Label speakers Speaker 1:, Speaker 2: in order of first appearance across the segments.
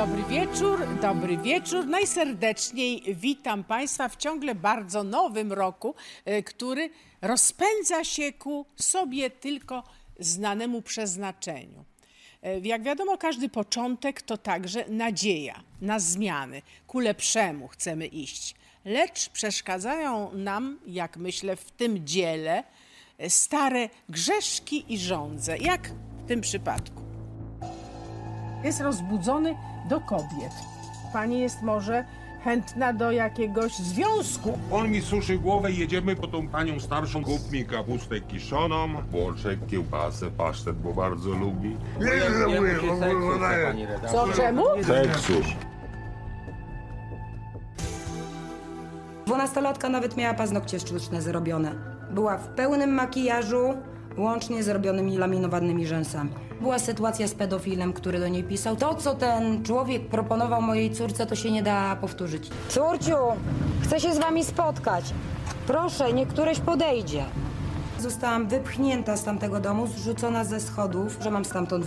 Speaker 1: Dobry wieczór, dobry wieczór. Najserdeczniej witam Państwa w ciągle bardzo nowym roku, e, który rozpędza się ku sobie tylko znanemu przeznaczeniu. E, Jak wiadomo, każdy początek to także nadzieja na zmiany, ku lepszemu chcemy iść. Lecz przeszkadzają nam, jak myślę, w tym dziele e, stare grzeszki i żądze, jak w tym przypadku jest rozbudzony do kobiet. Pani jest może chętna do jakiegoś związku.
Speaker 2: On mi suszy głowę i jedziemy po tą panią starszą. Kup mi kapustę kiszoną, boczek, kiełbasę, pasztet, bo bardzo lubi.
Speaker 1: Co, czemu?
Speaker 2: Seksus.
Speaker 3: Dwunastolatka nawet miała paznokcie sztuczne zrobione. Była w pełnym makijażu, łącznie z robionymi laminowanymi rzęsami. Była sytuacja z pedofilem, który do niej pisał. To, co ten człowiek proponował mojej córce, to się nie da powtórzyć. Córciu, chcę się z wami spotkać. Proszę, niech któreś podejdzie. Zostałam wypchnięta z tamtego domu, zrzucona ze schodów, że mam stamtąd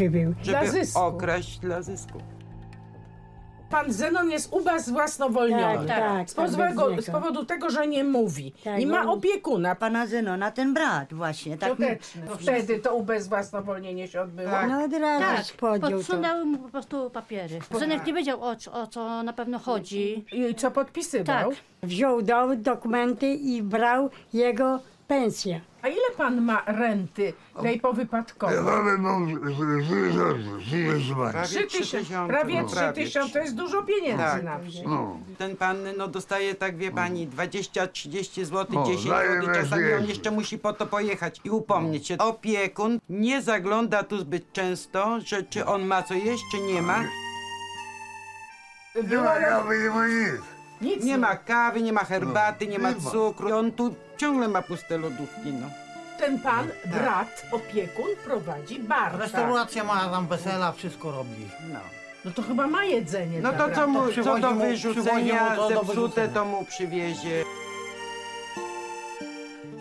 Speaker 4: Nieżywy był.
Speaker 1: Dla
Speaker 5: żeby
Speaker 1: zysku.
Speaker 5: okraść dla zysku.
Speaker 1: Pan Zenon jest u was własnowolniony.
Speaker 4: Tak, tak,
Speaker 1: z,
Speaker 4: tak,
Speaker 1: powodu, z powodu tego, że nie mówi.
Speaker 4: Tak,
Speaker 1: I ma opiekuna.
Speaker 6: pana Zenona, ten brat właśnie. Tak,
Speaker 1: Świąteczny. Wtedy to ubezwłasnowolnienie się odbyło.
Speaker 5: Tak.
Speaker 4: No od razu
Speaker 7: Tak,
Speaker 4: podjął to.
Speaker 7: podsunęły mu po prostu papiery. Zenek nie wiedział o, co- o co na pewno chodzi.
Speaker 1: I co podpisywał?
Speaker 7: Tak.
Speaker 4: Wziął do, dokumenty i brał jego pensję.
Speaker 1: A ile pan ma renty tej powypadkowej?
Speaker 8: Mamy z wami.
Speaker 1: Trzy tysiące. Prawie
Speaker 5: no,
Speaker 1: trzy tysiące to jest dużo pieniędzy
Speaker 5: Tak.
Speaker 1: na wsi.
Speaker 8: No,
Speaker 5: Ten pan no, dostaje, tak wie pani, 20-30 zł,
Speaker 8: O,
Speaker 5: 10
Speaker 8: daje
Speaker 5: zł. Czasami on jeszcze musi po to pojechać i upomnieć się. Opiekun nie zagląda tu zbyt często, że czy on ma co jeść, czy nie ma.
Speaker 8: nie ma kawy, nie ma nic.
Speaker 1: Nic
Speaker 5: Nie ma kawy, nie ma herbaty, nie ma
Speaker 8: nie ma.
Speaker 5: cukru. I on tu ciągle ma puste lodówki, no.
Speaker 1: Ten pan, brat, opiekun prowadzi bar. Tak.
Speaker 9: Restauracja ma tam wesela, wszystko robi.
Speaker 5: no.
Speaker 1: No to chyba ma jedzenie
Speaker 5: No
Speaker 1: dla
Speaker 5: to co, mu, co
Speaker 9: przywozi
Speaker 5: do
Speaker 9: mu- przywozi
Speaker 5: wyrzucenia,
Speaker 9: mu to do
Speaker 5: zepsute
Speaker 9: wyrzucenia.
Speaker 5: to mu przywiezie.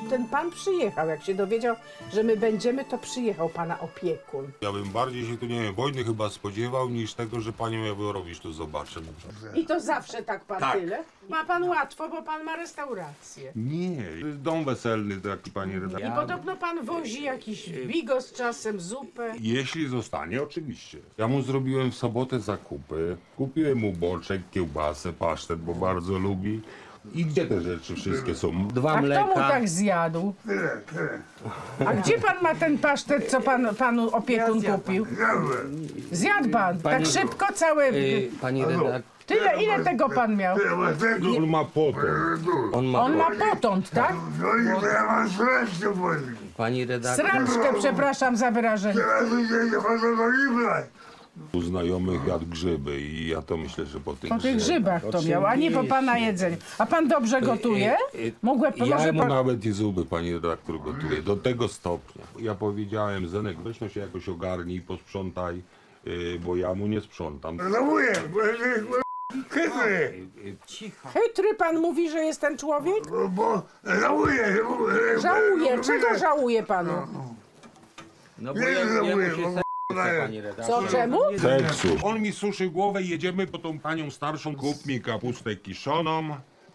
Speaker 1: Ten ten pan przyjechał. Jak się dowiedział, że my będziemy, to przyjechał pana opiekun.
Speaker 2: Ja bym bardziej się tu, nie wiem, wojny chyba spodziewał, niż tego, że panią Jaworowicz tu zobaczę.
Speaker 1: I to zawsze tak pan
Speaker 2: Tak.
Speaker 1: tyle? Ma pan łatwo, bo pan ma restaurację.
Speaker 2: Nie, to jest dom weselny taki, panie
Speaker 1: I
Speaker 2: redaktor.
Speaker 1: podobno pan wozi jakiś bigos czasem, zupę.
Speaker 2: Jeśli zostanie, oczywiście. Ja mu zrobiłem w sobotę zakupy, kupiłem mu boczek, kiełbasę, pasztet, bo bardzo lubi. I gdzie te rzeczy wszystkie są? Dwa
Speaker 1: A kto mu
Speaker 2: mleka.
Speaker 1: tak zjadł?
Speaker 8: Tyle, tyle.
Speaker 1: A gdzie pan ma ten pasztet, co pan, panu opiekun kupił?
Speaker 8: Jadłem.
Speaker 1: Zjadł pan, tak szybko całe...
Speaker 10: Y, Pani redaktor,
Speaker 1: Tyle, ile tego pan miał?
Speaker 8: Tyle masz tego.
Speaker 2: On ma potąd.
Speaker 8: Tu.
Speaker 10: on ma...
Speaker 1: On ma potąd, tak?
Speaker 8: No i to ja mam strasznie boli.
Speaker 10: Pani redaktor,
Speaker 1: Sraczkę, przepraszam za wyrażenie.
Speaker 8: Teraz idzie się pan do Libra.
Speaker 2: U znajomych jadł grzyby i ja to myślę, że po tych
Speaker 1: Po tych grzybach to miał, a nie po pana jedzeniu. A pan dobrze gotuje?
Speaker 10: y,
Speaker 1: Mogłem,
Speaker 10: ja
Speaker 1: może
Speaker 2: No
Speaker 1: pan...
Speaker 2: nawet i zuby pani redaktor gotuje, do tego stopnia. Ja powiedziałem, Zenek, weź no się jakoś ogarnij, posprzątaj, bo ja mu nie sprzątam.
Speaker 8: Żałuję, bo jest chytry.
Speaker 1: Chytry pan mówi, że jest ten człowiek?
Speaker 8: Bo- Bo żałuję. że-
Speaker 1: Żałuje. Czego żałuje panu?
Speaker 10: no bo
Speaker 8: Nie
Speaker 10: ja,
Speaker 8: żałuję,
Speaker 10: się
Speaker 8: bo
Speaker 10: pani redaktor.
Speaker 1: Co, czemu?
Speaker 2: Seksu. On mi suszy głowę, jedziemy po tą panią starszą, kup mi kapustę kiszoną,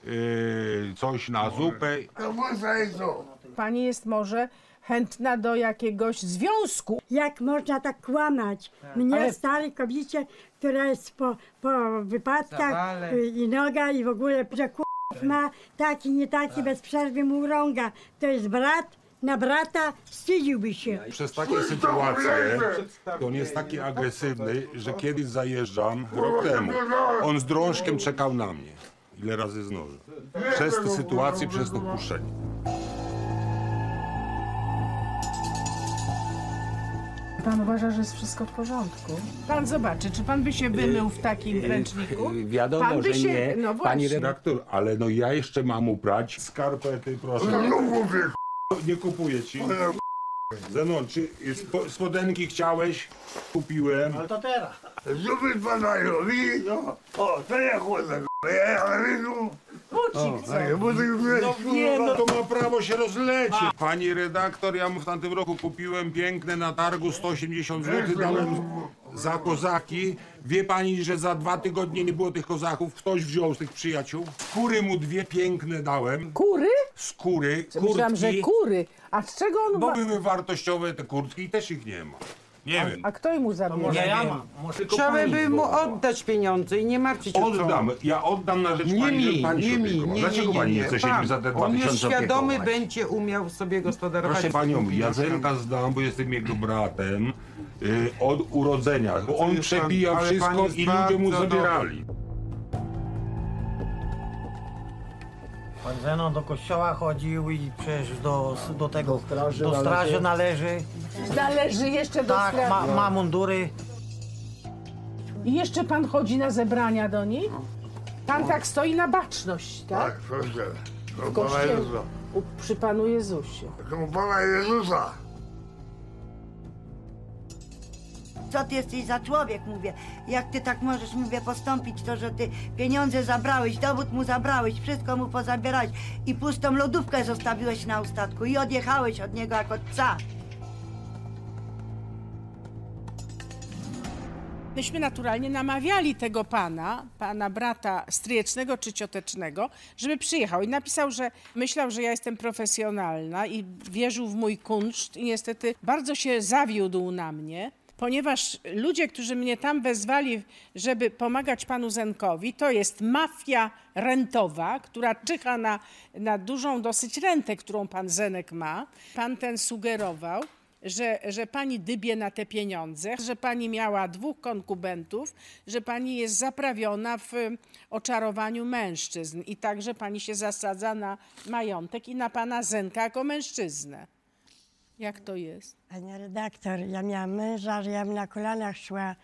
Speaker 2: yy, coś na zupę.
Speaker 8: Jest to.
Speaker 1: Pani jest może chętna do jakiegoś związku.
Speaker 4: Jak można tak kłamać? Mnie,
Speaker 1: Ale-
Speaker 4: starej kobiecie, która jest po, po wypadkach
Speaker 5: Zawale.
Speaker 4: y, i noga i w ogóle, że ma taki, nie taki, bez przerwy mu rąga. To jest brat na brata, wstydziłby się.
Speaker 2: Przez takie sytuacje to on jest taki agresywny, że kiedyś zajeżdżam, rok temu, on z drążkiem czekał na mnie. Ile razy zdążył. Przez te sytuacje, przez to puszczenie.
Speaker 1: Pan uważa, że jest wszystko w porządku? Pan zobaczy, czy pan by się wymył w takim ręczniku?
Speaker 10: Y, Wiadomo,
Speaker 1: Pan by
Speaker 10: że
Speaker 1: się-
Speaker 10: nie.
Speaker 1: no
Speaker 10: Pani
Speaker 1: właśnie.
Speaker 10: Redaktor,
Speaker 2: ale no ja jeszcze mam uprać skarpety, proszę.
Speaker 8: No mówię,
Speaker 2: Nie kupuję ci. Zenon, czy spo, spodenki chciałeś? Kupiłem.
Speaker 9: Ale to teraz.
Speaker 8: zupy padają, widzisz? No. O, to ja chłodzę, ja ja widzę.
Speaker 1: Bucik, co?
Speaker 8: Ja wiesz,
Speaker 2: Nie, no to ma prawo się rozlecieć. Pani redaktor, ja mu w tamtym roku kupiłem piękne na targu 180 zł, dałem za kozaki. Wie pani, że za dwa tygodnie nie było tych kozaków. Ktoś wziął z tych przyjaciół. Skóry mu dwie piękne dałem.
Speaker 1: Kury?
Speaker 2: Skóry,
Speaker 1: Myślałam, że
Speaker 2: kurtki.
Speaker 1: kury. A z czego on
Speaker 2: Bo były wartościowe te kurtki i też ich nie ma. Nie wiem.
Speaker 1: A kto mu zabiera?
Speaker 9: Nie ja mam. Może
Speaker 5: Trzeba by mu oddać pieniądze i nie martwić się o co.
Speaker 2: Oddam, ja oddam na rzecz
Speaker 5: Nie
Speaker 2: pani,
Speaker 5: mi,
Speaker 2: żeby pani
Speaker 5: nie mi, nie, nie,
Speaker 2: Dlaczego
Speaker 5: nie,
Speaker 2: pani nie
Speaker 5: nie.
Speaker 2: chce się
Speaker 5: Pan,
Speaker 2: nim za te
Speaker 5: On już
Speaker 2: 2000
Speaker 5: świadomy
Speaker 2: opiekować?
Speaker 5: będzie umiał sobie gospodarować.
Speaker 2: Proszę panią, ja Zenka zdam, bo jestem jego bratem y, od urodzenia, bo on
Speaker 5: jest pan-
Speaker 2: przebijał
Speaker 5: ale pan
Speaker 2: wszystko
Speaker 5: jest
Speaker 2: i ludzie mu
Speaker 5: bardzo
Speaker 2: zabierali.
Speaker 9: Pan Zenon do kościoła chodził i przecież do, do tego, do
Speaker 8: straży
Speaker 9: straży,
Speaker 8: należy.
Speaker 9: należy.
Speaker 1: Należy jeszcze do
Speaker 9: Tak,
Speaker 1: straży.
Speaker 9: ma, ma mundury.
Speaker 1: I jeszcze pan chodzi na zebrania do niej? Pan tak stoi na baczność, tak?
Speaker 8: Tak, proszę. Pana. Jezusa.
Speaker 1: U, przy Panu Jezusie.
Speaker 8: Do Pana Jezusa.
Speaker 6: Co ty jesteś za człowiek, mówię. Jak ty tak możesz, mówię, postąpić, to że ty pieniądze zabrałeś, dowód mu zabrałeś, wszystko mu pozabierałeś i pustą lodówkę zostawiłeś na ostatku i odjechałeś od niego jak od psa.
Speaker 1: Myśmy naturalnie namawiali tego pana, pana brata stryjecznego czy ciotecznego, żeby przyjechał i napisał, że myślał, że ja jestem profesjonalna i wierzył w mój kunszt i niestety bardzo się zawiódł na mnie. Ponieważ ludzie, którzy mnie tam wezwali, żeby pomagać panu Zenkowi, to jest mafia rentowa, która czyha na, na dużą dosyć rentę, którą pan Zenek ma. Pan ten sugerował, że, że pani dybie na te pieniądze, że pani miała dwóch konkubentów, że pani jest zaprawiona w y, oczarowaniu mężczyzn i także pani się zasadza na majątek i na pana Zenka jako mężczyznę. Jak to jest?
Speaker 4: Panie redaktor, ja miałam męża, że ja bym na kolanach szła.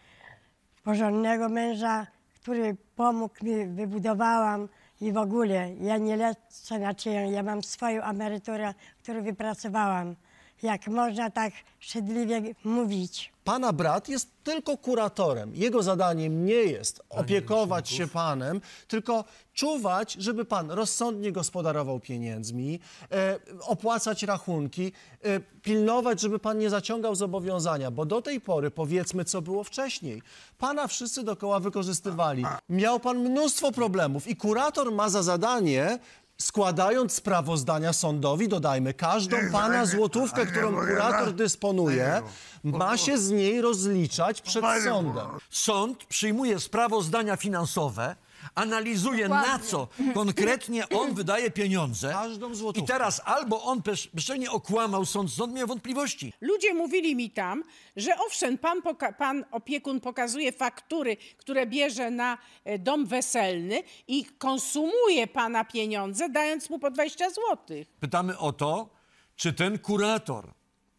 Speaker 4: Porządnego męża, który pomógł mi, wybudowałam i w ogóle. Ja nie lecę na czyją, ja mam swoją emeryturę, którą wypracowałam. Jak można tak szydliwie mówić.
Speaker 11: Pana brat jest tylko kuratorem. Jego zadaniem nie jest opiekować się panem, tylko czuwać, żeby pan rozsądnie gospodarował pieniędzmi, e, opłacać rachunki, e, pilnować, żeby pan nie zaciągał zobowiązania, bo do tej pory, powiedzmy, co było wcześniej, pana wszyscy dookoła wykorzystywali. Miał pan mnóstwo problemów i kurator ma za zadanie składając sprawozdania sądowi, dodajmy, każdą pana złotówkę, którą kurator dysponuje, ma się z niej rozliczać przed sądem.
Speaker 12: Sąd przyjmuje sprawozdania finansowe, analizuje na co konkretnie on wydaje pieniądze.
Speaker 11: Każdą złotówkę.
Speaker 12: I teraz albo on bez- bezczelnie okłamał sąd, sąd miał wątpliwości.
Speaker 1: Ludzie mówili mi tam, że owszem, pan, poka- pan opiekun pokazuje faktury, które bierze na e, dom weselny i konsumuje pana pieniądze, dając mu po 20 złotych.
Speaker 12: Pytamy o to, czy ten kurator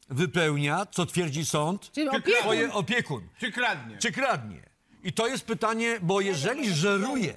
Speaker 12: wypełnia, co twierdzi sąd,
Speaker 1: Czy opiekun-
Speaker 12: swoje opiekun.
Speaker 2: Czy kradnie?
Speaker 12: Czy kradnie? I to jest pytanie, bo jeżeli żeruje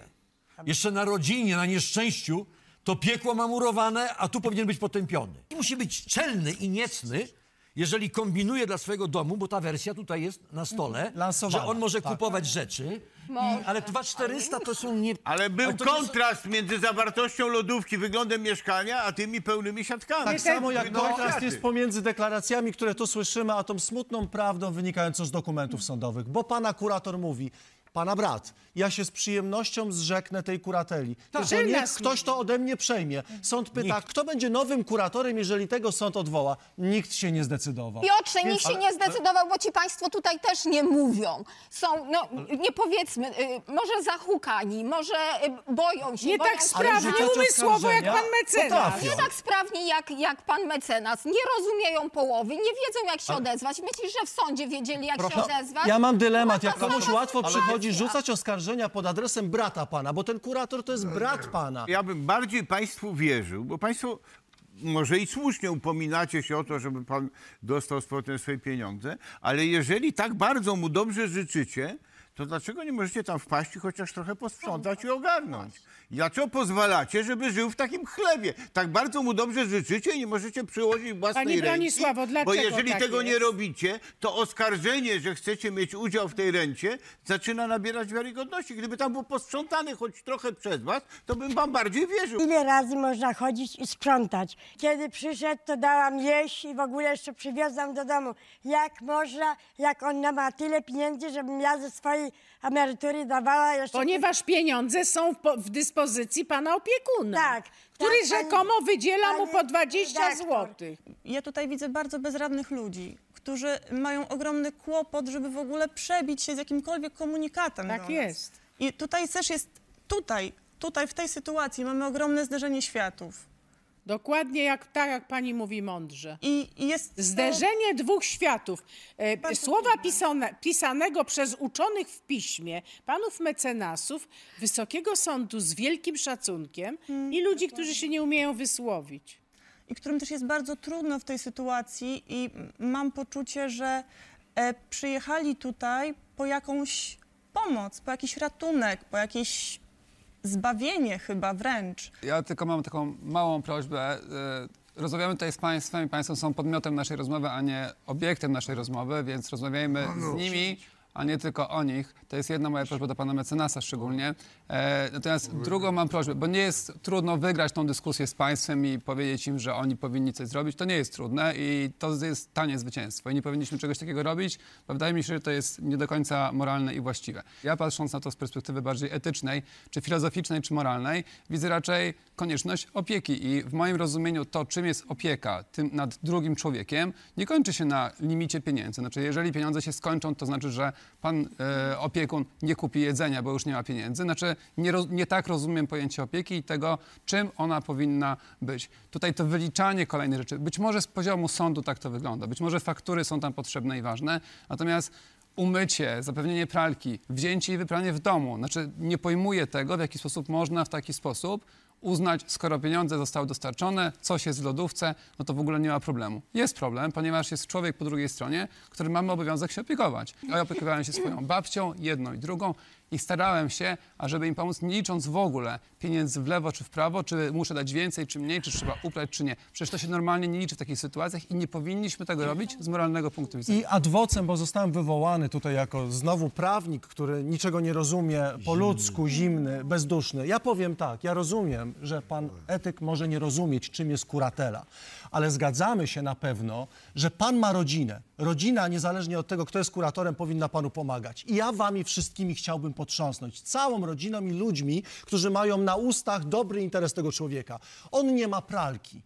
Speaker 12: jeszcze na rodzinie, na nieszczęściu, to piekło ma murowane, a tu powinien być potępiony. I musi być czelny i niecny, jeżeli kombinuje dla swojego domu, bo ta wersja tutaj jest na stole,
Speaker 11: Lansowana,
Speaker 12: że on może
Speaker 11: tak.
Speaker 12: kupować rzeczy, i, ale 2400 to są nie...
Speaker 13: Ale był
Speaker 12: ale to nie są-
Speaker 13: kontrast między zawartością lodówki, wyglądem mieszkania, a tymi pełnymi siatkami.
Speaker 11: Tak samo jak
Speaker 13: No,
Speaker 11: kontrast
Speaker 13: kwiaty.
Speaker 11: jest pomiędzy deklaracjami, które tu słyszymy, a tą smutną prawdą wynikającą z dokumentów sądowych. Bo pana kurator mówi, pana brat, ja się z przyjemnością zrzeknę tej kurateli. Tylko
Speaker 1: Że
Speaker 11: niech ktoś to ode mnie przejmie. Sąd pyta, kto będzie nowym kuratorem, jeżeli tego sąd odwoła? Nikt się nie zdecydował.
Speaker 14: Piotrze, nikt się nie zdecydował, bo ci państwo tutaj też nie mówią. Są, no nie powiedzmy, y, może zahukani, może y, boją się.
Speaker 1: Nie
Speaker 14: boją
Speaker 1: tak
Speaker 14: się
Speaker 1: sprawnie umysłowo jak pan mecenas.
Speaker 11: potrafią.
Speaker 14: Nie tak sprawnie jak, jak pan mecenas. Nie rozumieją połowy, nie wiedzą jak się odezwać. Myślisz, że w sądzie wiedzieli jak się odezwać?
Speaker 11: Ja mam dylemat,
Speaker 14: No
Speaker 11: jak komuś łatwo przychodzi rzucać oskarżenia pod adresem brata pana, bo ten kurator to jest brat pana.
Speaker 13: Ja bym bardziej państwu wierzył, bo państwo może i słusznie upominacie się o to, żeby pan dostał z powrotem swoje pieniądze, ale jeżeli tak bardzo mu dobrze życzycie, to dlaczego nie możecie tam wpaść i chociaż trochę posprzątać i ogarnąć? I Dlaczego pozwalacie, żeby żył w takim chlebie? Tak bardzo mu dobrze życzycie i nie możecie przyłożyć własnej
Speaker 1: Panie
Speaker 13: ręki?
Speaker 1: Bronisławo,
Speaker 13: Bo
Speaker 1: dlaczego
Speaker 13: jeżeli
Speaker 1: tak
Speaker 13: tego nie
Speaker 1: jest?
Speaker 13: robicie, to oskarżenie, że chcecie mieć udział w tej rencie, zaczyna nabierać wiarygodności. Gdyby tam był posprzątany choć trochę przez was, to bym wam bardziej wierzył.
Speaker 4: Ile razy można chodzić i sprzątać? Kiedy przyszedł, to dałam jeść i w ogóle jeszcze przywiozłam do domu. Jak można, jak on ma tyle pieniędzy, żebym ja ze swojej emerytury dawała jeszcze...
Speaker 1: Ponieważ pieniądze są w, po- w dyspozycji pana opiekuna,
Speaker 4: Tak,
Speaker 1: który
Speaker 4: tak, pani-
Speaker 1: rzekomo wydziela mu po
Speaker 4: pani
Speaker 1: 20
Speaker 4: redaktor.
Speaker 1: złotych.
Speaker 15: Ja tutaj widzę bardzo bezradnych ludzi, którzy mają ogromny kłopot, żeby w ogóle przebić się z jakimkolwiek komunikatem.
Speaker 1: Tak jest.
Speaker 15: I tutaj też jest, tutaj, tutaj w tej sytuacji mamy ogromne zderzenie światów.
Speaker 1: Dokładnie jak, tak, jak pani mówi mądrze.
Speaker 15: I i jest to-
Speaker 1: Zderzenie dwóch światów. E,
Speaker 15: Bardzo
Speaker 1: Słowa
Speaker 15: trudne.
Speaker 1: pisane, pisanego przez uczonych w piśmie, panów mecenasów, Wysokiego Sądu z wielkim szacunkiem
Speaker 15: Hmm.
Speaker 1: i ludzi, którzy się nie umieją wysłowić.
Speaker 15: i którym też jest bardzo trudno w tej sytuacji i mam poczucie, że e, przyjechali tutaj po jakąś pomoc, po jakiś ratunek, po jakieś zbawienie chyba wręcz.
Speaker 16: Ja tylko mam taką małą prośbę. y, Rozmawiamy tutaj z Państwem i Państwo są podmiotem naszej rozmowy, a nie obiektem naszej rozmowy, więc rozmawiajmy z nimi, a nie tylko o nich. To jest jedna moja prośba do pana mecenasa szczególnie. E, natomiast drugą mam prośbę, bo nie jest trudno wygrać tą dyskusję z państwem i powiedzieć im, że oni powinni coś zrobić. To nie jest trudne i to jest tanie zwycięstwo i nie powinniśmy czegoś takiego robić, bo wydaje mi się, że to jest nie do końca moralne i właściwe. Ja patrząc na to z perspektywy bardziej etycznej, czy filozoficznej, czy moralnej, widzę raczej konieczność opieki i w moim rozumieniu to, czym jest opieka tym nad drugim człowiekiem, nie kończy się na limicie pieniędzy. Znaczy, jeżeli pieniądze się skończą, to znaczy, że pan e, opiekun nie kupi jedzenia, bo już nie ma pieniędzy. Znaczy, nie, nie tak rozumiem pojęcie opieki i tego, czym ona powinna być. Tutaj to wyliczanie kolejnych rzeczy, być może z poziomu sądu tak to wygląda, być może faktury są tam potrzebne i ważne, natomiast umycie, zapewnienie pralki, wzięcie i wypranie w domu. Znaczy nie pojmuję tego, w jaki sposób można w taki sposób uznać, skoro pieniądze zostały dostarczone, coś jest w lodówce, no to w ogóle nie ma problemu. Jest problem, ponieważ jest człowiek po drugiej stronie, który mamy obowiązek się opiekować. Ja opiekowałem się swoją babcią, jedną i drugą. I starałem się, ażeby im pomóc, nie licząc w ogóle pieniędzy w lewo czy w prawo, czy muszę dać więcej, czy mniej, czy trzeba uprać, czy nie. Przecież to się normalnie nie liczy w takich sytuacjach i nie powinniśmy tego robić z moralnego punktu widzenia.
Speaker 11: I ad vocem, bo zostałem wywołany tutaj jako znowu prawnik, który niczego nie rozumie po ludzku, zimny, bezduszny. Ja powiem tak, ja rozumiem, że pan etyk może nie rozumieć, czym jest kuratela, ale zgadzamy się na pewno, że pan ma rodzinę. Rodzina, niezależnie od tego, kto jest kuratorem, powinna panu pomagać. I ja wami wszystkimi chciałbym potrząsnąć. Całą rodziną i ludźmi, którzy mają na ustach dobry interes tego człowieka. On nie ma pralki.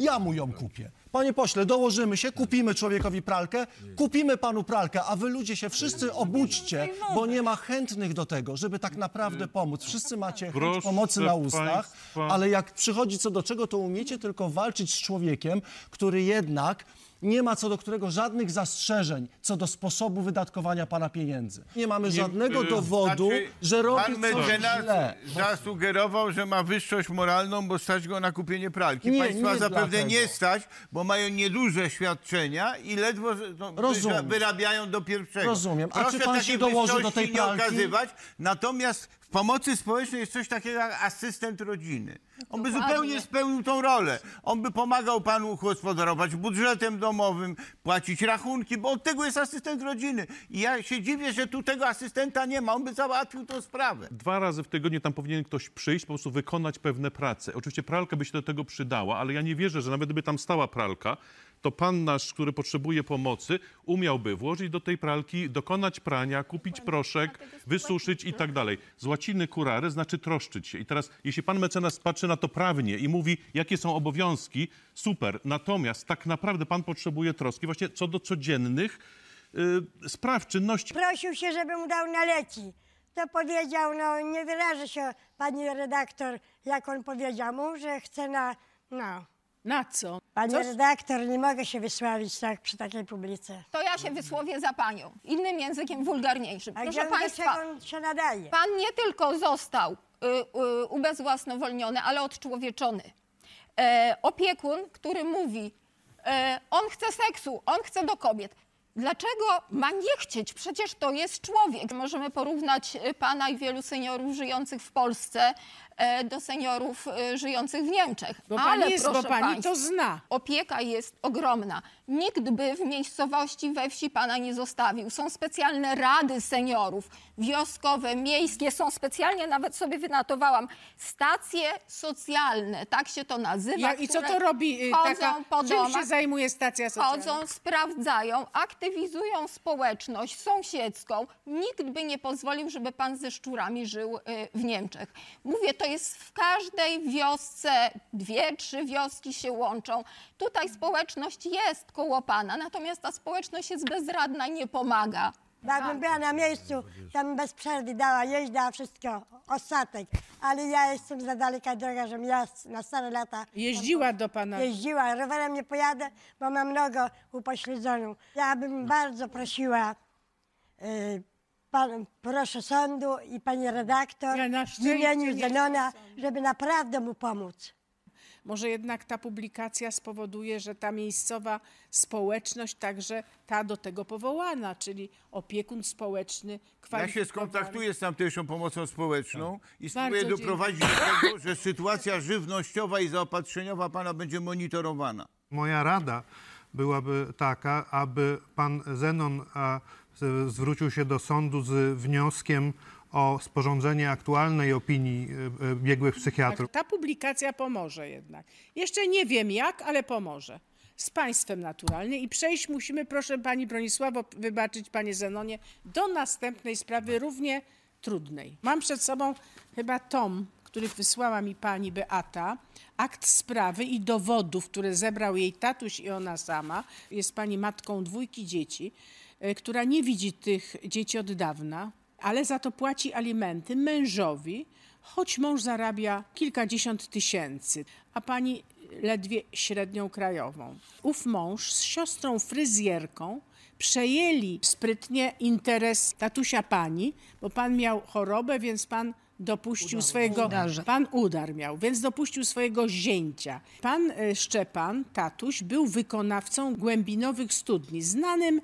Speaker 11: Ja mu ją kupię. Panie pośle, dołożymy się, kupimy człowiekowi pralkę, kupimy panu pralkę, a wy ludzie się wszyscy obudźcie, bo nie ma chętnych do tego, żeby tak naprawdę pomóc. Wszyscy macie chęć
Speaker 17: Proszę
Speaker 11: pomocy na ustach,
Speaker 17: państwa.
Speaker 11: ale jak przychodzi co do czego, to umiecie tylko walczyć z człowiekiem, który jednak nie ma co do którego żadnych zastrzeżeń co do sposobu wydatkowania pana pieniędzy. Nie mamy żadnego
Speaker 13: y,
Speaker 11: dowodu,
Speaker 13: znaczy,
Speaker 11: że robi
Speaker 13: Pan
Speaker 11: coś
Speaker 13: mecenas
Speaker 11: źle.
Speaker 13: zasugerował, że ma wyższość moralną, bo stać go na kupienie pralki.
Speaker 11: Nie,
Speaker 13: Państwa
Speaker 11: nie
Speaker 13: zapewne
Speaker 11: dlatego.
Speaker 13: nie stać, bo mają nieduże świadczenia i ledwo no,
Speaker 11: Rozumiem.
Speaker 13: wyrabiają do pierwszego.
Speaker 11: Rozumiem. A czy pan
Speaker 13: takiej
Speaker 11: się dołoży do
Speaker 13: wyższości
Speaker 11: tej
Speaker 13: nie
Speaker 11: pralki?
Speaker 13: okazywać. Natomiast pomocy społecznej jest coś takiego jak asystent rodziny. On by
Speaker 14: Dokładnie.
Speaker 13: zupełnie spełnił tą rolę. On by pomagał panu gospodarować budżetem domowym, płacić rachunki, bo od tego jest asystent rodziny. I ja się dziwię, że tu tego asystenta nie ma. On by załatwił tą sprawę.
Speaker 17: Dwa razy w tygodniu tam powinien ktoś przyjść, po prostu wykonać pewne prace. Oczywiście pralka by się do tego przydała, ale ja nie wierzę, że nawet gdyby tam stała pralka, to pan nasz, który potrzebuje pomocy, umiałby włożyć do tej pralki, dokonać prania, kupić proszek, wysuszyć i tak dalej. Z łaciny curare znaczy troszczyć się. I teraz, jeśli pan mecenas patrzy na to prawnie i mówi, jakie są obowiązki, super. Natomiast tak naprawdę pan potrzebuje troski właśnie co do codziennych y, spraw, czynności.
Speaker 4: Prosił się, żeby mu dał na leki. To powiedział, no nie wyrażę się, pani redaktor, jak on powiedział mu, że chce na, no.
Speaker 1: Na co?
Speaker 4: Pani
Speaker 1: Co?
Speaker 4: redaktor, nie mogę się wysławić tak przy takiej publice.
Speaker 14: To ja się wysłowię za panią, innym językiem wulgarniejszym.
Speaker 4: A
Speaker 14: Proszę
Speaker 4: gdzie,
Speaker 14: państwa,
Speaker 4: do czego on się nadaje?
Speaker 14: pan nie tylko został y, y, ubezwłasnowolniony, ale odczłowieczony. E, opiekun, który mówi, e, on chce seksu, on chce do kobiet. Dlaczego ma nie chcieć? Przecież to jest człowiek. Możemy porównać y, pana i wielu seniorów żyjących w Polsce e, do seniorów y, żyjących w Niemczech.
Speaker 1: Bo pani
Speaker 14: Ale
Speaker 1: jest- bo pani to zna.
Speaker 14: Opieka jest ogromna. Nikt by w miejscowości we wsi pana nie zostawił. Są specjalne rady seniorów, wioskowe, miejskie, są specjalnie, nawet sobie wynotowałam, stacje socjalne, tak się to nazywa.
Speaker 1: Ja, I co to robi y,
Speaker 14: chodzą
Speaker 1: taka,
Speaker 14: po
Speaker 1: czym
Speaker 14: domach,
Speaker 1: się zajmuje stacja socjalna?
Speaker 14: Chodzą, sprawdzają, aktywizują społeczność sąsiedzką. Nikt by nie pozwolił, żeby pan ze szczurami żył y, w Niemczech. Mówię, to jest w każdej wiosce, dwie, trzy wioski się łączą. Tutaj społeczność jest koło pana, natomiast ta społeczność jest bezradna i nie pomaga.
Speaker 4: Jakbym była na miejscu, to bym bez przerwy dała jeść, dała wszystko, ostatek. Ale ja jestem za daleka droga, żebym ja na stare lata
Speaker 1: Jeździła do pana.
Speaker 4: jeździła. Rowerem nie pojadę, bo mam nogę upośledzoną. Ja bym bardzo prosiła y, pan, proszę sądu i pani redaktor
Speaker 1: Ja na
Speaker 4: w
Speaker 1: szczęście
Speaker 4: imieniu
Speaker 1: nie
Speaker 4: Zenona, żeby naprawdę mu pomóc.
Speaker 1: Może jednak ta publikacja spowoduje, że ta miejscowa społeczność, także ta do tego powołana, czyli opiekun społeczny,
Speaker 13: Ja się skontaktuję z tamtejszą pomocą społeczną i spróbuję
Speaker 1: Bardzo
Speaker 13: doprowadzić do tego, że sytuacja żywnościowa i zaopatrzeniowa pana będzie monitorowana.
Speaker 18: Moja rada byłaby taka, aby pan Zenon a, z, zwrócił się do sądu z wnioskiem o sporządzenie aktualnej opinii e, e, biegłych psychiatrów.
Speaker 1: Tak, ta publikacja pomoże jednak. Jeszcze nie wiem jak, ale pomoże. Z państwem naturalnie i przejść musimy, proszę pani Bronisławo, wybaczyć panie Zenonie, do następnej sprawy równie trudnej. Mam przed sobą chyba tom, który wysłała mi pani Beata, akt sprawy i dowodów, które zebrał jej tatuś i ona sama. Jest pani matką dwójki dzieci, e, która nie widzi tych dzieci od dawna, ale za to płaci alimenty mężowi, choć mąż zarabia kilkadziesiąt tysięcy, a pani ledwie średnią krajową. Ów mąż z siostrą fryzjerką przejęli sprytnie interes tatusia pani, bo pan miał chorobę, więc pan dopuścił swojego...
Speaker 3: Udarze.
Speaker 1: Pan udar miał, więc dopuścił swojego zięcia. Pan e, Szczepan, tatuś, był wykonawcą głębinowych studni, znanym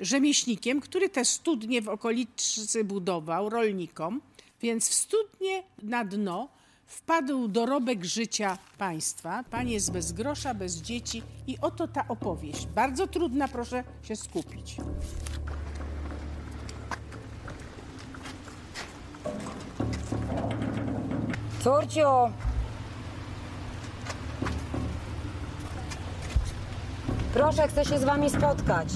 Speaker 1: rzemieślnikiem, który te studnie w okolicy budował rolnikom, więc w studnie na dno wpadł dorobek życia państwa. Pan jest bez grosza, bez dzieci i oto ta opowieść. Bardzo trudna, proszę się skupić.
Speaker 3: Córciu! Proszę, chcę się z wami spotkać.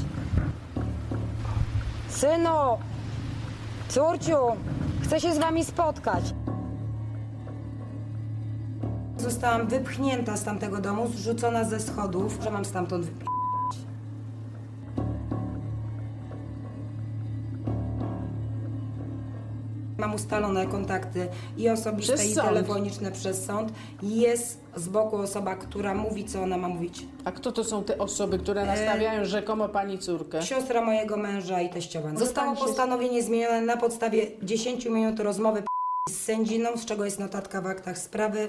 Speaker 3: Synu! Córciu! Chcę się z wami spotkać. Zostałam wypchnięta z tamtego domu, zrzucona ze schodów, że mam stamtąd wyp... Mam ustalone kontakty i osobiste,
Speaker 1: Przez
Speaker 3: i
Speaker 1: sąd.
Speaker 3: telefoniczne przez sąd. Jest z boku osoba, która mówi, co ona ma mówić.
Speaker 1: A kto to są te osoby, które nastawiają rzekomo pani córkę?
Speaker 3: Siostra mojego męża i teściowa. Zostało
Speaker 1: się-
Speaker 3: postanowienie zmienione na podstawie 10 minut rozmowy z sędziną, z czego jest notatka w aktach sprawy,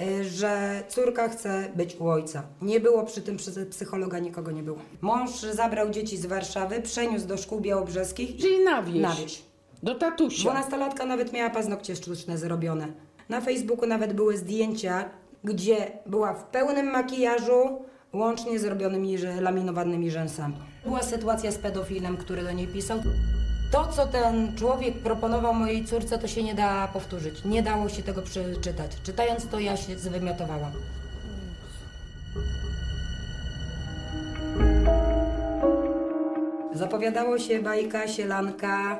Speaker 3: y, że córka chce być u ojca. Nie było przy tym przy- psychologa, nikogo nie było. Mąż zabrał dzieci z Warszawy, przeniósł do szkół białobrzeskich.
Speaker 1: Czyli na wieś.
Speaker 3: Na wieś.
Speaker 1: Do tatusia.
Speaker 3: Dwunastolatka nawet miała paznokcie sztuczne zrobione. Na Facebooku nawet były zdjęcia, gdzie była w pełnym makijażu, łącznie z robionymi że- laminowanymi rzęsami. Była sytuacja z pedofilem, który do niej pisał. To, co ten człowiek proponował mojej córce, to się nie da powtórzyć. Nie dało się tego przeczytać. Czytając to, ja się zwymiotowałam. Zapowiadało się bajka, sielanka.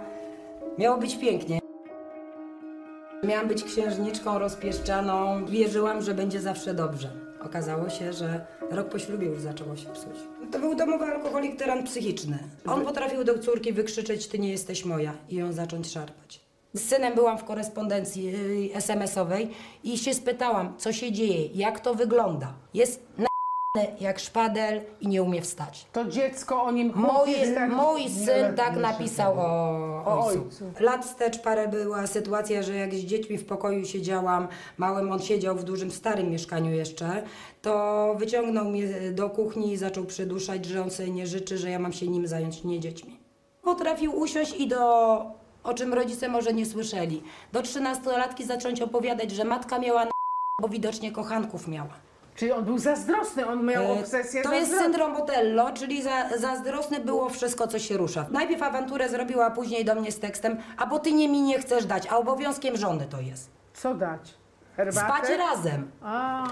Speaker 3: Miało być pięknie. Miałam być księżniczką rozpieszczaną. Wierzyłam, że będzie zawsze dobrze. Okazało się, że rok po ślubie już zaczęło się psuć. To był domowy alkoholik, tyran psychiczny. On potrafił do córki wykrzyczeć, ty nie jesteś moja i ją zacząć szarpać. Z synem byłam w korespondencji yy, SMS-owej i się spytałam, co się dzieje, jak to wygląda. Jest na jak szpadel i nie umie wstać.
Speaker 1: To dziecko o nim
Speaker 3: Mój,
Speaker 1: chłopiec tak-
Speaker 3: mój syn tak napisał o,
Speaker 1: O
Speaker 3: ojcu.
Speaker 1: ojcu.
Speaker 3: Lat wstecz parę była sytuacja, że jak z dziećmi w pokoju siedziałam, małym on siedział w dużym, starym mieszkaniu jeszcze, to wyciągnął mnie do kuchni i zaczął przyduszać, że on sobie nie życzy, że ja mam się nim zająć, nie dziećmi. Potrafił usiąść i do, o czym rodzice może nie słyszeli, do trzynastolatki zacząć opowiadać, że matka miała na bo widocznie kochanków miała.
Speaker 1: Czyli on był zazdrosny, on miał
Speaker 3: E,
Speaker 1: obsesję
Speaker 3: To jest
Speaker 1: zazdro-
Speaker 3: syndrom Botello, czyli za, zazdrosne było wszystko, co się rusza. Najpierw awanturę zrobiła, a później do mnie z tekstem, a bo ty nie mi nie chcesz dać, a obowiązkiem żony to jest.
Speaker 1: Co dać? Herbatę?
Speaker 3: Spać razem.
Speaker 1: A.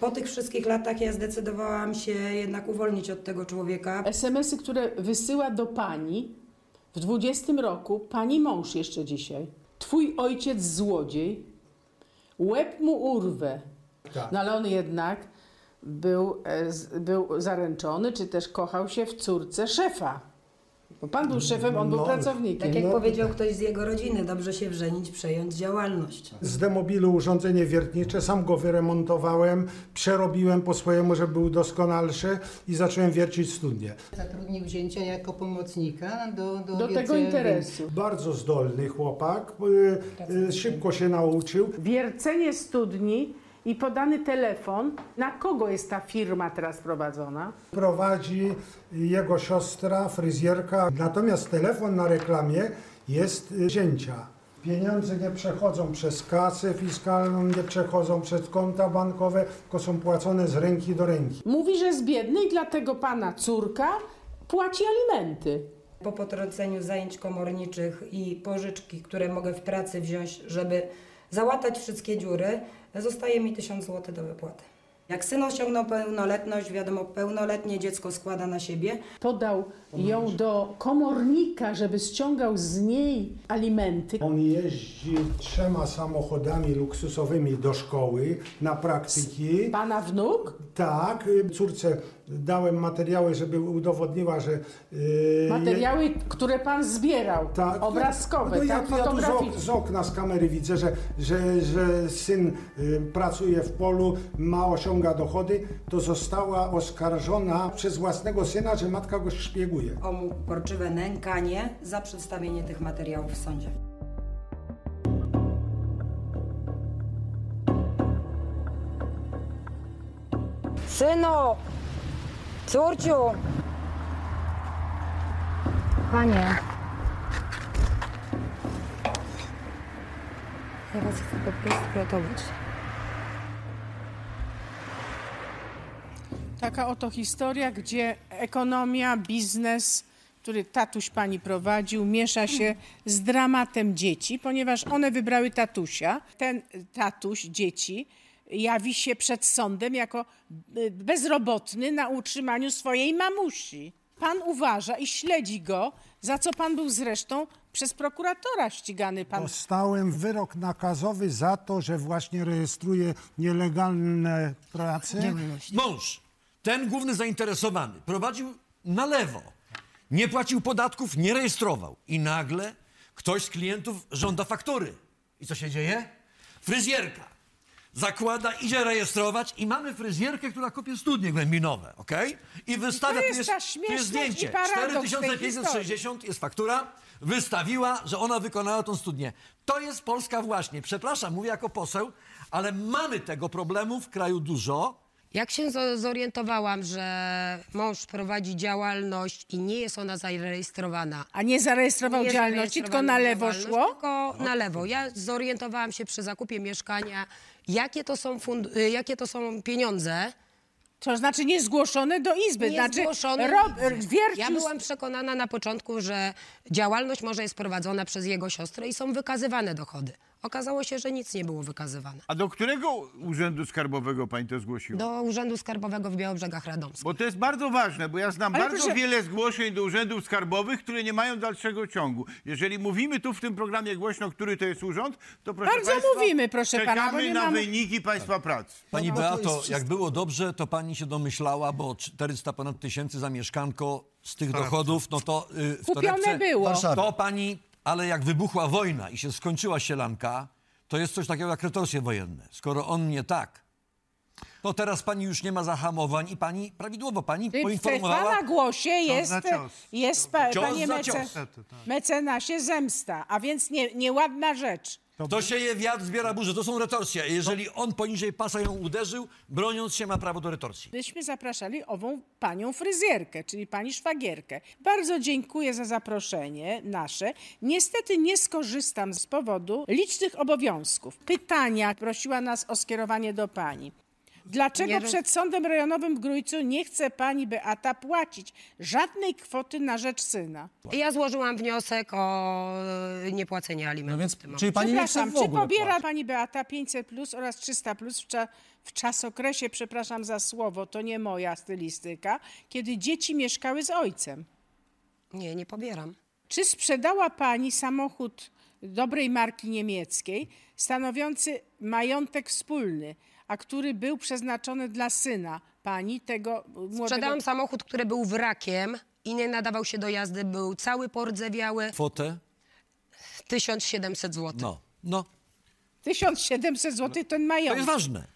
Speaker 3: Po tych wszystkich latach ja zdecydowałam się jednak uwolnić od tego człowieka.
Speaker 1: SMS-y, które wysyła do pani w 20 roku, pani mąż jeszcze dzisiaj. Twój ojciec złodziej, łeb mu urwę.
Speaker 11: Tak.
Speaker 1: No ale on jednak był, e, był zaręczony, czy też kochał się w córce szefa. Bo pan był szefem, on był
Speaker 11: No,
Speaker 1: pracownikiem.
Speaker 3: Tak jak powiedział ktoś z jego rodziny, dobrze się wrzenić, przejąć działalność.
Speaker 19: Z demobilu urządzenie wiertnicze, sam go wyremontowałem, przerobiłem po swojemu, żeby był doskonalszy i zacząłem wiercić studnie.
Speaker 20: Zatrudnił wzięcia jako pomocnika do, do,
Speaker 1: Do tego interesu.
Speaker 19: Bardzo zdolny chłopak, y, y, szybko się nauczył.
Speaker 1: Wiercenie studni i podany telefon. Na kogo jest ta firma teraz prowadzona?
Speaker 19: Prowadzi jego siostra, fryzjerka, natomiast telefon na reklamie jest zięcia. Pieniądze nie przechodzą przez kasę fiskalną, nie przechodzą przez konta bankowe, tylko są płacone z ręki do ręki.
Speaker 1: Mówi, że jest biedny i dlatego pana córka płaci alimenty.
Speaker 3: Po potrąceniu zajęć komorniczych i pożyczki, które mogę w pracy wziąć, żeby załatać wszystkie dziury, zostaje mi 1000 zł do wypłaty. Jak syn osiągnął pełnoletność, wiadomo, pełnoletnie dziecko składa na siebie.
Speaker 1: Podał ją do komornika, żeby ściągał z niej alimenty.
Speaker 19: On jeździ trzema samochodami luksusowymi do szkoły na praktyki.
Speaker 1: Pana wnuk?
Speaker 19: Tak. Córce dałem materiały, żeby udowodniła, że... y,
Speaker 1: Materiały, które pan zbierał,
Speaker 19: Tak,
Speaker 1: obrazkowe,
Speaker 19: no, ja,
Speaker 1: tak,
Speaker 19: ja tu z, ok,
Speaker 1: fotograficzne.
Speaker 19: z okna, z kamery widzę, że, że, że syn y, pracuje w polu, ma osiąga dochody, to została oskarżona przez własnego syna, że matka go szpieguje.
Speaker 3: O mu porczywe nękanie za przedstawienie tych materiałów w sądzie. Synu! Córciu! Panie. Ja was chcę po prostu ratować.
Speaker 1: Taka oto historia, gdzie ekonomia, biznes, który tatuś pani prowadził, miesza się z dramatem dzieci, ponieważ one wybrały tatusia. Ten tatuś dzieci jawi się przed sądem jako y, bezrobotny na utrzymaniu swojej mamusi. Pan uważa i śledzi go, za co pan był zresztą przez prokuratora ścigany. Pan
Speaker 19: Dostałem wyrok nakazowy za to, że właśnie rejestruję nielegalne prace.
Speaker 12: Mąż, ten główny zainteresowany, prowadził na lewo. Nie płacił podatków, nie rejestrował. I nagle ktoś z klientów żąda faktury. I co się dzieje? Fryzjerka. Zakłada, idzie rejestrować i mamy fryzjerkę, która kopie studnie głębinowe, ok? I wystawia,
Speaker 1: to jest
Speaker 12: tu jest,
Speaker 1: ta
Speaker 12: tu jest zdjęcie,
Speaker 1: i paradoks tej
Speaker 12: 4560 jest faktura, wystawiła, że ona wykonała tą studnię. To jest Polska właśnie. Przepraszam, mówię jako poseł, ale mamy tego problemu w kraju dużo.
Speaker 3: Jak się zo- zorientowałam, że mąż prowadzi działalność i nie jest ona zarejestrowana.
Speaker 1: A nie zarejestrował
Speaker 3: Nie
Speaker 1: działalności, tylko na lewo szło?
Speaker 3: Tylko na lewo. Ja zorientowałam się przy zakupie mieszkania, jakie to są, y, jakie to są pieniądze.
Speaker 1: To znaczy niezgłoszone do izby.
Speaker 3: Nie
Speaker 1: znaczy
Speaker 3: zgłoszone
Speaker 1: rob, wiercił...
Speaker 3: Ja byłam przekonana na początku, że działalność może jest prowadzona przez jego siostrę i są wykazywane dochody. Okazało się, że nic nie było wykazywane.
Speaker 13: A do którego urzędu skarbowego pani to zgłosiła?
Speaker 3: Do Urzędu Skarbowego w Białobrzegach Radomskich.
Speaker 13: Bo to jest bardzo ważne, bo ja znam
Speaker 3: Ale
Speaker 13: bardzo
Speaker 3: proszę-
Speaker 13: wiele zgłoszeń do urzędów skarbowych, które nie mają dalszego ciągu. Jeżeli mówimy tu w tym programie głośno, który to jest urząd, to proszę
Speaker 1: Bardzo
Speaker 13: państwa,
Speaker 1: mówimy, proszę pana,
Speaker 13: czekamy
Speaker 1: bo nie
Speaker 13: na
Speaker 1: mamy-
Speaker 13: wyniki państwa pracy.
Speaker 12: Pani
Speaker 11: No,
Speaker 12: Beato, jak było dobrze, to pani się domyślała, bo 400 ponad tysięcy za mieszkanko z tych
Speaker 11: Tak.
Speaker 12: dochodów, no to y, w
Speaker 1: Kupione
Speaker 12: torebce,
Speaker 1: było.
Speaker 11: Warszawie.
Speaker 12: To pani, ale jak wybuchła wojna i się skończyła sielanka, to jest coś takiego jak retorsje wojenne. Skoro on nie tak, to teraz pani już nie ma zahamowań i pani prawidłowo pani
Speaker 1: W w
Speaker 12: poinformowała.
Speaker 1: pana głosie jest,
Speaker 12: cios.
Speaker 1: jest pa,
Speaker 12: Cios
Speaker 1: panie mece,
Speaker 12: cios.
Speaker 1: mecenasie zemsta, a więc nie, nieładna rzecz.
Speaker 12: To sieje wiatr, zbiera burzę. To są retorsje. Jeżeli on poniżej pasa ją uderzył, broniąc się ma prawo do retorsji.
Speaker 1: Myśmy zapraszali ową panią fryzjerkę, czyli pani szwagierkę. Bardzo dziękuję za zaproszenie nasze. Niestety nie skorzystam z powodu licznych obowiązków. Pytania prosiła nas o skierowanie do pani. Dlaczego przed sądem rejonowym w Grójcu nie chce pani Beata płacić żadnej kwoty na rzecz syna?
Speaker 3: Ja złożyłam wniosek o e, niepłacenie alimentów.
Speaker 11: No więc,
Speaker 3: w tym
Speaker 11: czyli pani nie chce
Speaker 1: Przepraszam,
Speaker 11: w
Speaker 1: czy
Speaker 11: ogóle
Speaker 1: pobiera
Speaker 11: płacić?
Speaker 1: pani Beata 500 plus oraz 300 plus w, cza, w czasokresie, przepraszam za słowo, to nie moja stylistyka, kiedy dzieci mieszkały z ojcem?
Speaker 3: Nie, nie pobieram.
Speaker 1: Czy sprzedała pani samochód dobrej marki niemieckiej, stanowiący majątek wspólny, a który był przeznaczony dla syna pani tego młodego...
Speaker 3: Sprzedałam samochód, który był wrakiem i nie nadawał się do jazdy. Był cały pordzewiały.
Speaker 12: Kwotę?
Speaker 3: 1700 zł.
Speaker 12: No, no.
Speaker 1: 1700 zł ten majątek.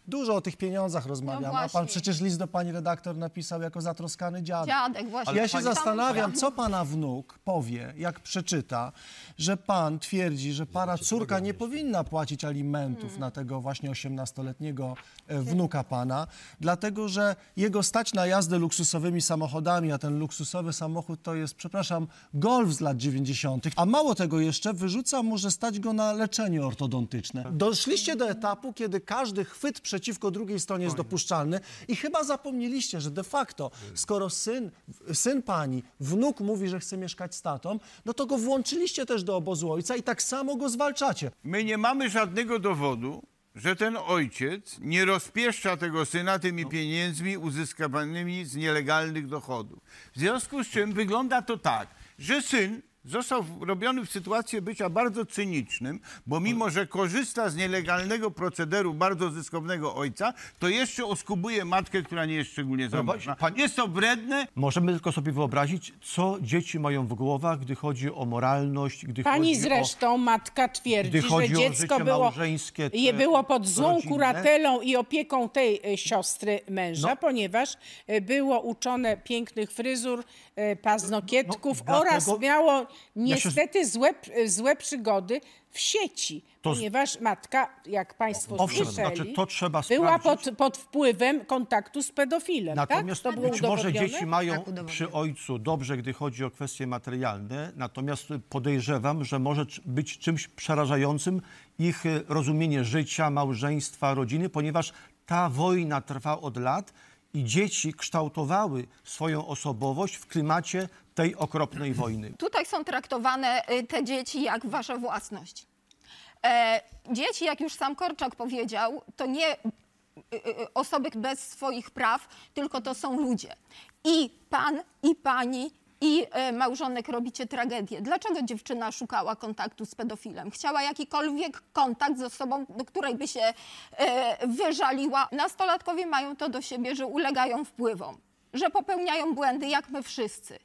Speaker 11: Dużo o tych pieniądzach rozmawiamy, a pan
Speaker 14: właśnie.
Speaker 11: przecież list do pani redaktor napisał jako zatroskany dziadek.
Speaker 14: Dziadek, właśnie.
Speaker 11: Ja się
Speaker 14: Pani-
Speaker 11: zastanawiam, co pana wnuk powie, jak przeczyta, że pan twierdzi, że para córka nie powinna płacić alimentów na tego właśnie 18-letniego e, wnuka pana, dlatego że jego stać na jazdę luksusowymi samochodami, a ten luksusowy samochód to jest, przepraszam, golf z lat 90. A mało tego jeszcze, wyrzuca mu, że stać go na leczenie ortodontyczne. Doszliście do etapu, kiedy każdy chwyt przeciwko drugiej stronie jest dopuszczalny i chyba zapomnieliście, że de facto, skoro syn, syn pani, wnuk mówi, że chce mieszkać z tatą, no to go włączyliście też do obozu ojca i tak samo go zwalczacie.
Speaker 13: My nie mamy żadnego dowodu, że ten ojciec nie rozpieszcza tego syna tymi pieniędzmi uzyskanymi z nielegalnych dochodów. W związku z czym wygląda to tak, że syn został robiony w sytuacji bycia bardzo cynicznym, bo mimo, że korzysta z nielegalnego procederu bardzo zyskownego ojca, to jeszcze oskubuje matkę, która nie jest szczególnie zamożna. Jest to wredne,
Speaker 21: Możemy tylko sobie wyobrazić, co dzieci mają w głowach, gdy chodzi o moralność, gdy
Speaker 1: Pani
Speaker 21: chodzi
Speaker 1: zresztą, matka twierdzi,
Speaker 21: Gdy chodzi
Speaker 1: że
Speaker 21: o
Speaker 1: dziecko było,
Speaker 21: małżeńskie, te
Speaker 1: je było pod złą
Speaker 21: rodzinne.
Speaker 1: kuratelą i opieką tej e, siostry męża,
Speaker 21: No.
Speaker 1: ponieważ e, było uczone pięknych fryzur, e, paznokietków
Speaker 21: No,
Speaker 1: oraz
Speaker 21: dlatego-
Speaker 1: miało
Speaker 21: Ja się-
Speaker 1: niestety złe, złe przygody w sieci.
Speaker 21: To
Speaker 1: Ponieważ matka, jak państwo
Speaker 21: Owszem,
Speaker 1: słyszeli,
Speaker 21: znaczy to trzeba
Speaker 1: była pod, pod wpływem kontaktu z pedofilem,
Speaker 21: Natomiast
Speaker 1: tak? To
Speaker 21: być może dzieci mają
Speaker 1: Tak,
Speaker 21: przy ojcu dobrze, gdy chodzi o kwestie materialne, natomiast podejrzewam, że może być czymś przerażającym ich e, rozumienie życia, małżeństwa, rodziny, ponieważ ta wojna trwa od lat i dzieci kształtowały swoją osobowość w klimacie tej okropnej wojny.
Speaker 14: Tutaj są traktowane y, te dzieci jak wasza własność. E, dzieci, jak już sam Korczak powiedział, to nie y, y, osoby bez swoich praw, tylko to są ludzie. I pan, i pani, i e, małżonek robicie tragedię. Dlaczego dziewczyna szukała kontaktu z pedofilem? Chciała jakikolwiek kontakt z osobą, do której by się e, wyżaliła. Nastolatkowie mają to do siebie, że ulegają wpływom, że popełniają błędy, jak my wszyscy.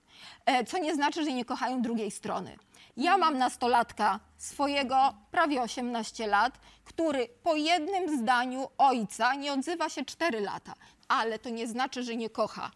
Speaker 14: E, co nie znaczy, że nie kochają drugiej strony. Ja mam nastolatka swojego, prawie 18 lat, który po jednym zdaniu ojca nie odzywa się 4 lata, ale to nie znaczy, że nie kocha.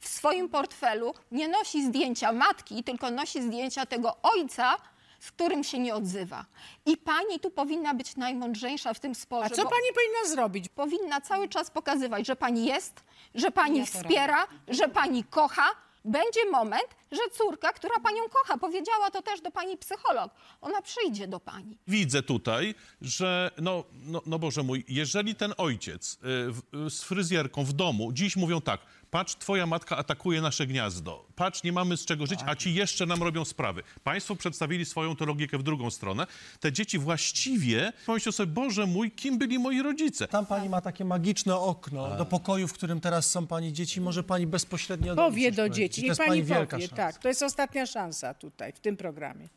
Speaker 14: W swoim portfelu nie nosi zdjęcia matki, tylko nosi zdjęcia tego ojca, z którym się nie odzywa. I pani tu powinna być najmądrzejsza w tym sporze.
Speaker 1: A co
Speaker 14: bo
Speaker 1: pani powinna zrobić?
Speaker 14: Powinna cały czas pokazywać, że pani jest, że pani
Speaker 1: Ja to
Speaker 14: wspiera, że pani kocha. Będzie moment, że córka, która panią kocha, powiedziała to też do pani psycholog, ona przyjdzie do pani.
Speaker 17: Widzę tutaj, że no, no, no Boże mój, jeżeli ten ojciec y, w, z fryzjerką w domu dziś mówią tak, patrz, twoja matka atakuje nasze gniazdo, patrz, nie mamy z czego żyć, a ci jeszcze nam robią sprawy. Państwo przedstawili swoją tę logikę w drugą stronę. Te dzieci właściwie pomyślą sobie, Boże mój, kim byli moi rodzice?
Speaker 11: Tam pani ma takie magiczne okno do pokoju, w którym teraz są pani dzieci. Może pani bezpośrednio
Speaker 1: Powie do dzieci, niech pani
Speaker 11: pani wielka
Speaker 1: powie.
Speaker 11: szansa.
Speaker 1: Tak, to jest ostatnia szansa tutaj, w tym programie.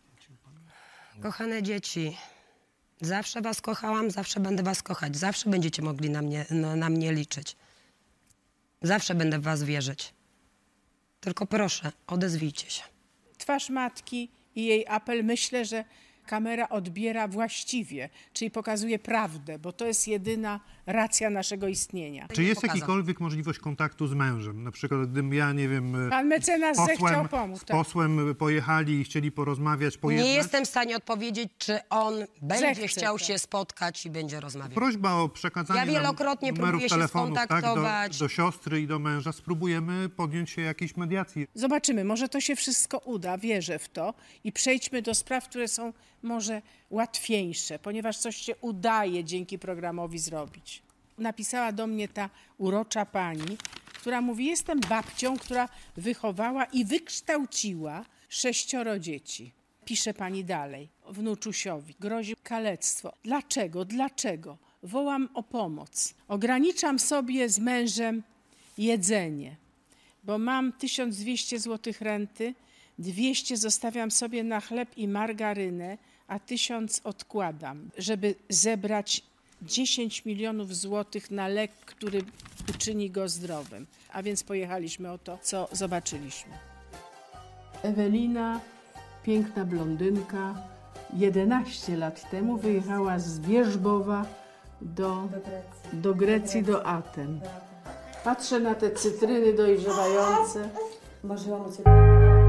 Speaker 3: Kochane dzieci, zawsze was kochałam, zawsze będę was kochać. Zawsze będziecie mogli na mnie, na, na mnie liczyć. Zawsze będę w was wierzyć. Tylko proszę, odezwijcie się.
Speaker 1: Twarz matki i jej apel, myślę, że kamera odbiera właściwie, czyli pokazuje prawdę, bo to jest jedyna racja naszego istnienia.
Speaker 18: Czy jest jakikolwiek możliwość kontaktu z mężem? Na przykład, gdybym ja, nie wiem,
Speaker 1: Pan mecenas
Speaker 18: z
Speaker 1: zechciał pomóc,
Speaker 18: z
Speaker 1: tak.
Speaker 18: posłem pojechali i chcieli porozmawiać, pojednać?
Speaker 3: Nie jestem w stanie odpowiedzieć, czy on będzie
Speaker 1: Zechce,
Speaker 3: chciał
Speaker 1: tak.
Speaker 3: się spotkać i będzie rozmawiał.
Speaker 18: Prośba o przekazanie
Speaker 3: Ja
Speaker 18: nam
Speaker 3: wielokrotnie
Speaker 18: numerów
Speaker 3: próbuję się
Speaker 18: telefonów tak, do,
Speaker 3: skontaktować.
Speaker 18: do siostry i do męża. Spróbujemy podjąć się jakiejś mediacji.
Speaker 1: Zobaczymy, może to się wszystko uda, wierzę w to i przejdźmy do spraw, które są może łatwiejsze, ponieważ coś się udaje dzięki programowi zrobić. Napisała do mnie ta urocza pani, która mówi: Jestem babcią, która wychowała i wykształciła sześcioro dzieci. Pisze pani dalej, wnuczusiowi grozi kalectwo. Dlaczego? Dlaczego? Wołam o pomoc. Ograniczam sobie z mężem jedzenie bo mam 1200 zł renty, 200 zostawiam sobie na chleb i margarynę, a 1000 odkładam, żeby zebrać 10 milionów złotych na lek, który uczyni go zdrowym. A więc pojechaliśmy o to, co zobaczyliśmy. Ewelina, piękna blondynka, 11 lat temu wyjechała z Wierzbowa do, do Grecji, do Aten. Patrzę na te cytryny dojrzewające. Marzyłam o ciebie.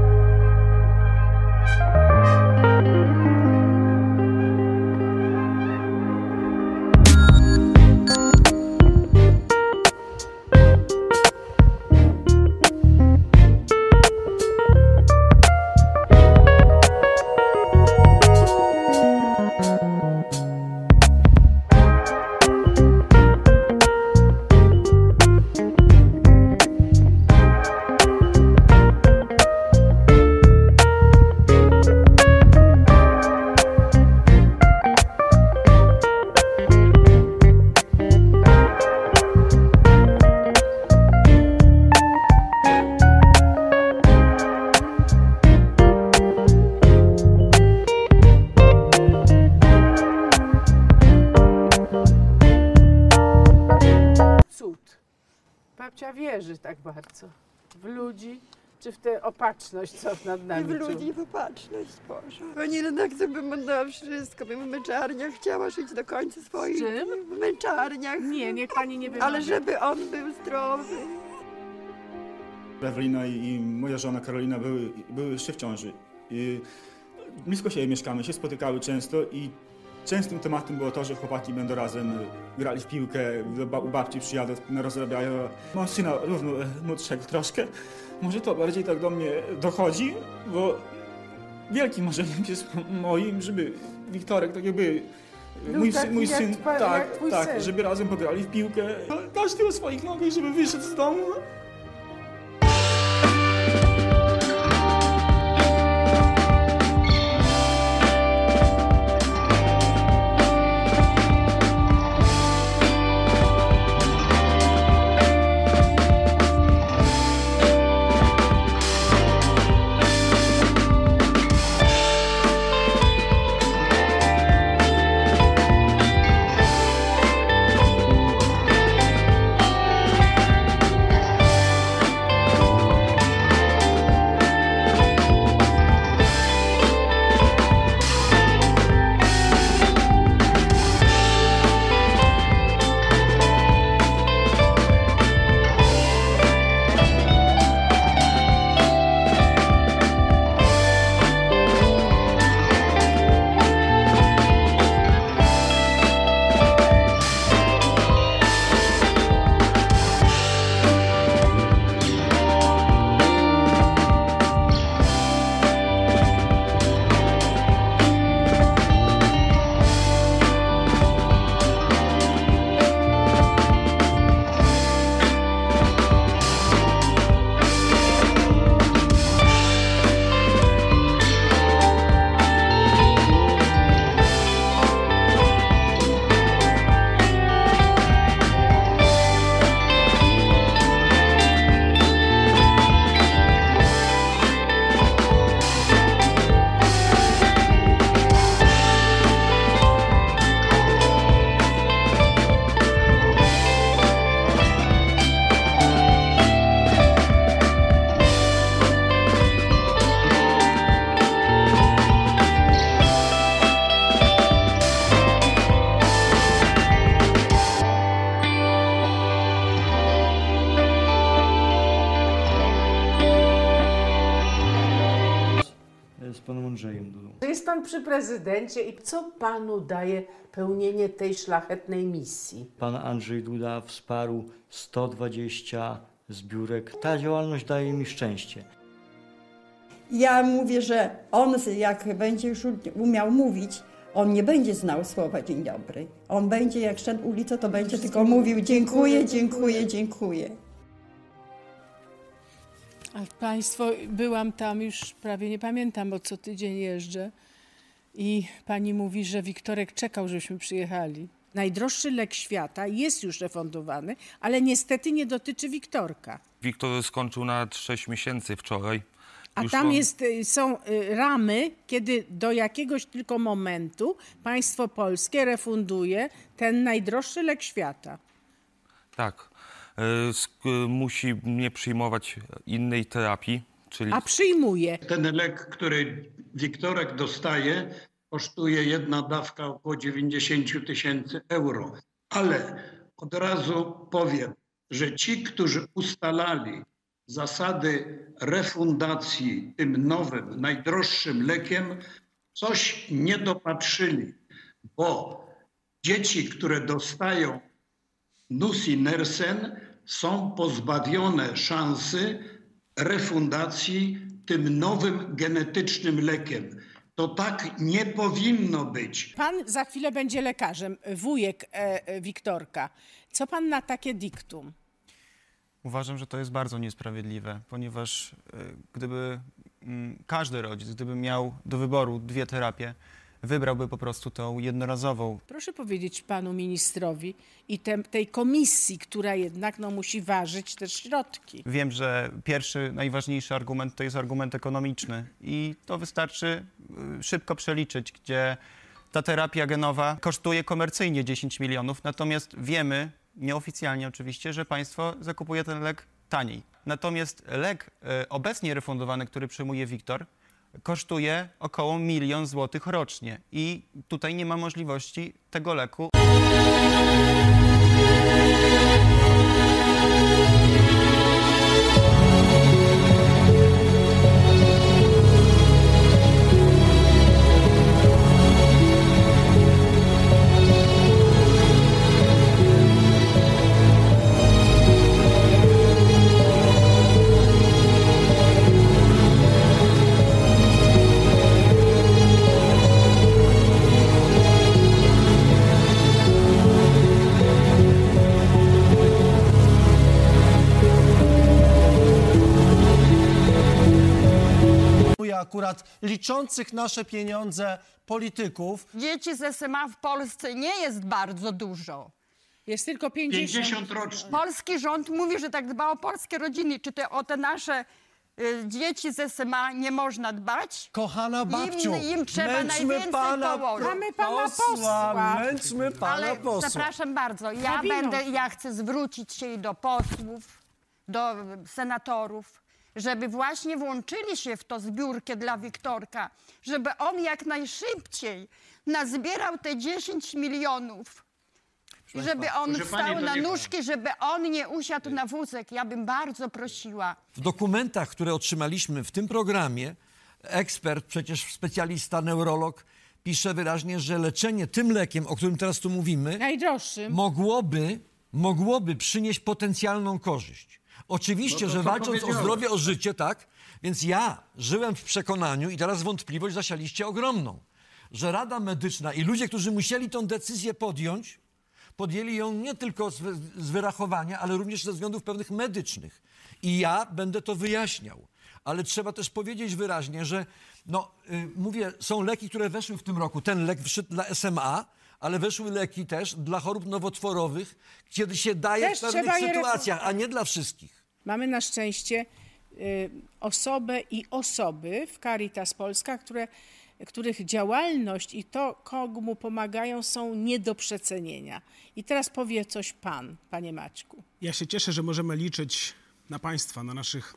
Speaker 1: Ludzi, czy w tę opatrzność, co nad nami
Speaker 22: w ludzi
Speaker 1: czuwa.
Speaker 22: i popatrzność Boże. Pani redaktor bym oddała wszystko, bym w męczarniach chciała żyć do końca swoich
Speaker 1: czym?
Speaker 22: W męczarniach.
Speaker 1: Nie, niech pani nie wymawia.
Speaker 22: Ale żeby on był zdrowy.
Speaker 23: Ewelina i moja żona Karolina były, były jeszcze w ciąży. I blisko siebie mieszkamy, się spotykały często i Częstym tematem było to, że chłopaki będą razem grali w piłkę, do ba- u babci przyjadą, rozrabiają. Mam syna równo e, młodszego troszkę. Może to bardziej tak do mnie dochodzi, bo wielkim marzeniem jest moim, żeby Wiktorek tak jakby
Speaker 1: Był
Speaker 23: mój,
Speaker 1: taki
Speaker 23: syn, mój
Speaker 1: jak
Speaker 23: syn,
Speaker 1: twa-
Speaker 23: tak,
Speaker 1: jak
Speaker 23: tak,
Speaker 1: syn.
Speaker 23: żeby razem pograli w piłkę. Każdy o swoich nogach, żeby wyszedł z domu.
Speaker 1: Prezydencie i co panu daje pełnienie tej szlachetnej misji?
Speaker 24: Pan Andrzej Duda wsparł 120 zbiórek. Ta działalność daje mi szczęście.
Speaker 22: Ja mówię, że on jak będzie już umiał mówić, on nie będzie znał słowa dzień dobry. On będzie jak szedł ulicą, to będzie tylko mówił dziękuję, dziękuję, dziękuję.
Speaker 1: A państwo, byłam tam już prawie nie pamiętam, bo co tydzień jeżdżę. I pani mówi, że Wiktorek czekał, żebyśmy przyjechali. Najdroższy lek świata jest już refundowany, ale niestety nie dotyczy Wiktorka.
Speaker 25: Wiktor skończył na 6 miesięcy wczoraj.
Speaker 1: A
Speaker 25: Już
Speaker 1: tam
Speaker 25: on-
Speaker 1: jest, y, są y, ramy, kiedy do jakiegoś tylko momentu państwo polskie refunduje ten najdroższy lek świata.
Speaker 25: Tak. E, sk- musi nie przyjmować innej terapii, czyli
Speaker 1: A przyjmuje.
Speaker 26: Ten lek, który Wiktorek dostaje, kosztuje jedna dawka około 90 tysięcy euro. Ale od razu powiem, że ci, którzy ustalali zasady refundacji tym nowym, najdroższym lekiem, coś nie dopatrzyli, bo dzieci, które dostają nusinersen, są pozbawione szansy refundacji tym nowym genetycznym lekiem. To tak nie powinno być.
Speaker 1: Pan za chwilę będzie lekarzem, wujek e, e, Wiktorka. Co pan na takie diktum?
Speaker 27: Uważam, że to jest bardzo niesprawiedliwe, ponieważ e, gdyby mm, każdy rodzic, gdyby miał do wyboru dwie terapie, wybrałby po prostu tą jednorazową.
Speaker 1: Proszę powiedzieć panu ministrowi i tem, tej komisji, która jednak no, musi ważyć też środki.
Speaker 27: Wiem, że pierwszy, najważniejszy argument to jest argument ekonomiczny i to wystarczy y, szybko przeliczyć, gdzie ta terapia genowa kosztuje komercyjnie 10 milionów, natomiast wiemy, nieoficjalnie oczywiście, że państwo zakupuje ten lek taniej. Natomiast lek y, obecnie refundowany, który przyjmuje Wiktor, kosztuje około milion złotych rocznie i tutaj nie ma możliwości tego leku.
Speaker 11: Liczących nasze pieniądze polityków.
Speaker 28: Dzieci z SMA w Polsce nie jest bardzo dużo.
Speaker 1: Jest tylko 50.
Speaker 26: 50 rocznie.
Speaker 28: Polski rząd mówi, że tak dba o polskie rodziny. Czy te, o te nasze y, dzieci z SMA nie można dbać?
Speaker 11: Kochana babciu,
Speaker 28: Im, im trzeba
Speaker 11: męczmy
Speaker 28: najwięcej
Speaker 11: pana
Speaker 28: położyć.
Speaker 1: Mamy pana posła.
Speaker 11: Męczmy pana
Speaker 28: Ale
Speaker 11: posła.
Speaker 28: zapraszam bardzo, ja będę, ja chcę zwrócić się i do posłów, do senatorów, żeby właśnie włączyli się w to zbiórkę dla Wiktorka, żeby on jak najszybciej nazbierał te 10 milionów. I żeby on
Speaker 26: Proszę pani,
Speaker 28: wstał
Speaker 26: to
Speaker 28: na
Speaker 26: niech-
Speaker 28: nóżki, żeby on nie usiadł na wózek. Ja bym bardzo prosiła.
Speaker 12: W dokumentach, które otrzymaliśmy w tym programie, ekspert, przecież specjalista, neurolog, pisze wyraźnie, że leczenie tym lekiem, o którym teraz tu mówimy,
Speaker 1: Najdroższym.
Speaker 12: mogłoby, mogłoby przynieść potencjalną korzyść. Oczywiście,
Speaker 26: No to
Speaker 12: że walcząc o zdrowie, o życie, tak? Więc ja żyłem w przekonaniu i teraz wątpliwość zasialiście ogromną, że Rada Medyczna i ludzie, którzy musieli tę decyzję podjąć, podjęli ją nie tylko z, z wyrachowania, ale również ze względów pewnych medycznych. I ja będę to wyjaśniał. Ale trzeba też powiedzieć wyraźnie, że no, y, mówię, są leki, które weszły w tym roku. Ten lek wszedł dla SMA, ale weszły leki też dla chorób nowotworowych, kiedy się daje
Speaker 1: Też
Speaker 12: w pewnych sytuacjach, a nie dla wszystkich.
Speaker 1: Mamy na szczęście y, osobę i osoby w Caritas Polska, które, których działalność i to, komu pomagają, są nie do przecenienia. I teraz powie coś pan, panie Maćku.
Speaker 29: Ja się cieszę, że możemy liczyć na Państwa, na naszych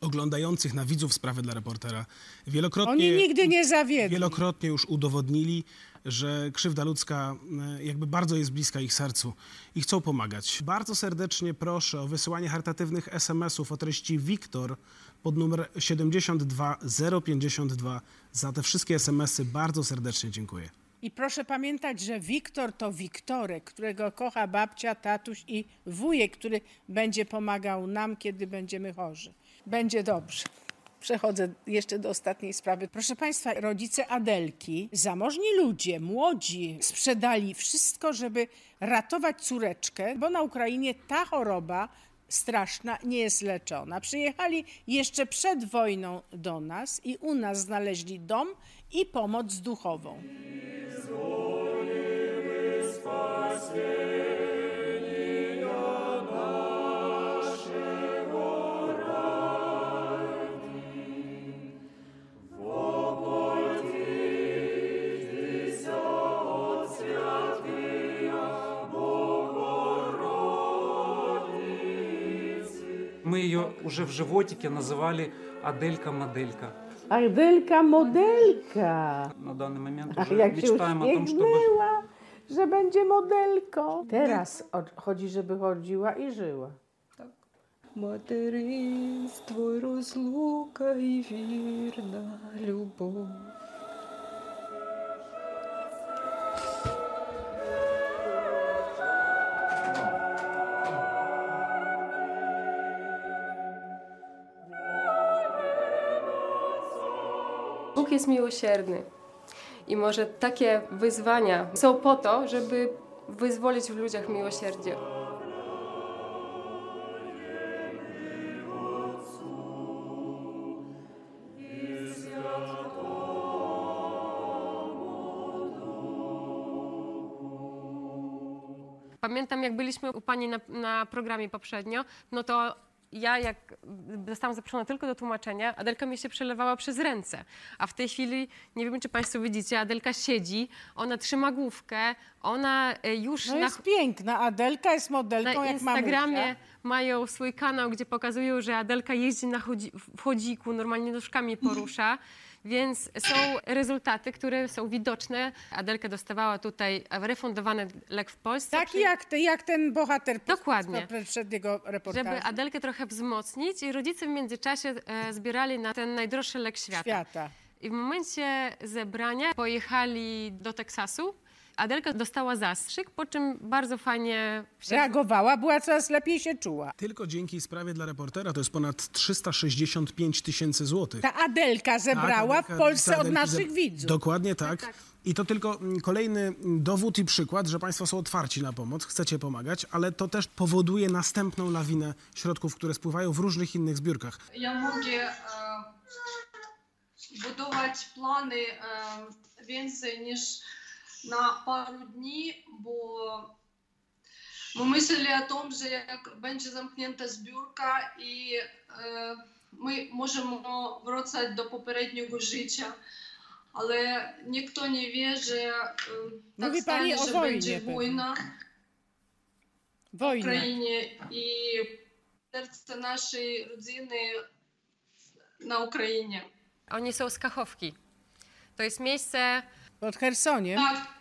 Speaker 29: oglądających, na widzów sprawy dla reportera. Wielokrotnie,
Speaker 1: Oni nigdy nie zawiedli.
Speaker 29: wielokrotnie już udowodnili, że krzywda ludzka e, jakby bardzo jest bliska ich sercu i chcą pomagać. Bardzo serdecznie proszę o wysyłanie charytatywnych SMS-ów o treści Wiktor pod numer 72052. Za te wszystkie SMS-y bardzo serdecznie dziękuję.
Speaker 1: I proszę pamiętać, że Wiktor to Wiktorek, którego kocha babcia, tatuś i wujek, który będzie pomagał nam, kiedy będziemy chorzy. Będzie dobrze. Przechodzę jeszcze do ostatniej sprawy. Proszę Państwa, rodzice Adelki, zamożni ludzie, młodzi, sprzedali wszystko, żeby ratować córeczkę, bo na Ukrainie ta choroba straszna nie jest leczona. Przyjechali jeszcze przed wojną do nas i u nas znaleźli dom i pomoc duchową.
Speaker 30: Zwolimy spasie. уже в животике называли Аделька-моделька.
Speaker 1: Adelka modelka.
Speaker 30: На данный момент
Speaker 1: Ach,
Speaker 30: уже
Speaker 1: jak się
Speaker 30: мечтаем о том, чтобы
Speaker 1: uśmiechnęła, że będzie modelką. Teraz o- chodzi, żeby chodziła i żyła.
Speaker 31: Материнство, розлука і вірна любов.
Speaker 32: Jest miłosierny. I może takie wyzwania są po to, żeby wyzwolić w ludziach miłosierdzie. Pamiętam, jak byliśmy u pani na, na programie poprzednio, no to ja jak zostałam zaproszona tylko do tłumaczenia, Adelka mi się przelewała przez ręce. A w tej chwili, nie wiem, czy państwo widzicie, Adelka siedzi, ona trzyma główkę, ona e, już
Speaker 1: No
Speaker 32: na,
Speaker 1: jest piękna. Adelka jest modelką
Speaker 32: na
Speaker 1: jak
Speaker 32: Instagramie
Speaker 1: mamusia.
Speaker 32: mają swój kanał, gdzie pokazują, że Adelka jeździ na chodzi, w chodziku, normalnie nóżkami porusza. Więc są rezultaty, które są widoczne. Adelka dostawała tutaj refundowany lek w Polsce.
Speaker 1: Taki jak, jak ten bohater
Speaker 32: Dokładnie.
Speaker 1: przed- przed jego reportażem.
Speaker 32: Żeby Adelkę trochę wzmocnić i rodzice w międzyczasie e, zbierali na ten najdroższy lek świata.
Speaker 1: Świata.
Speaker 32: I w momencie zebrania pojechali do Teksasu. Adelka dostała zastrzyk, po czym bardzo fajnie... Się...
Speaker 1: Reagowała, była coraz lepiej się czuła.
Speaker 29: Tylko dzięki sprawie dla reportera to jest ponad 365 tysięcy złotych.
Speaker 1: Ta Adelka tak, zebrała
Speaker 29: Adelka,
Speaker 1: w Polsce od naszych widzów.
Speaker 29: Dokładnie tak, tak. tak. I to tylko mm, kolejny dowód i przykład, że Państwo są otwarci na pomoc, chcecie pomagać, ale to też powoduje następną lawinę środków, które spływają w różnych innych zbiórkach.
Speaker 33: Ja mogę e,
Speaker 34: budować plany e, więcej niż na paru dni, bo my myśleli o tym, że jak będzie zamknięta zbiórka i e, my możemy wracać do poprzedniego życia. Ale nikt nie wie, że e, tak
Speaker 1: Mówi pani
Speaker 34: stanie,
Speaker 1: o
Speaker 34: że
Speaker 1: wojnie
Speaker 34: będzie
Speaker 1: pewnie.
Speaker 34: wojna w
Speaker 1: Wojna.
Speaker 34: Ukrainie i serce naszej rodziny na Ukrainie.
Speaker 32: Oni są z Kachowki. To jest miejsce...
Speaker 1: Pod Chersoniem?
Speaker 34: Tak.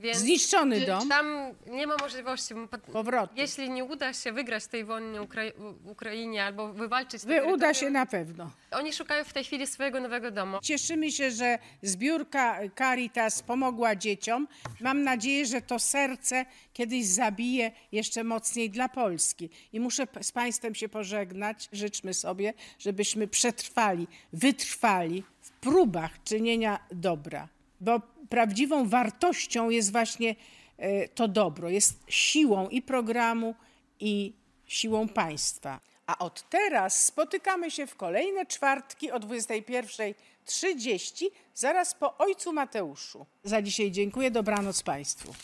Speaker 32: Więc
Speaker 1: Zniszczony dom?
Speaker 32: Tam nie ma możliwości
Speaker 1: Powrotu.
Speaker 32: Jeśli nie uda się wygrać tej wojny Ukra- w Ukrainie albo wywalczyć...
Speaker 1: Wy uda się na pewno.
Speaker 32: Oni szukają w tej chwili swojego nowego domu.
Speaker 1: Cieszymy się, że zbiórka Caritas pomogła dzieciom. Mam nadzieję, że to serce kiedyś zabije jeszcze mocniej dla Polski. I muszę z Państwem się pożegnać. Życzmy sobie, żebyśmy przetrwali, wytrwali w próbach czynienia dobra. Bo prawdziwą wartością jest właśnie e, to dobro, jest siłą i programu, i siłą państwa. A od teraz spotykamy się w kolejne czwartki o 21.30, zaraz po Ojcu Mateuszu. Za dzisiaj dziękuję, dobranoc Państwu.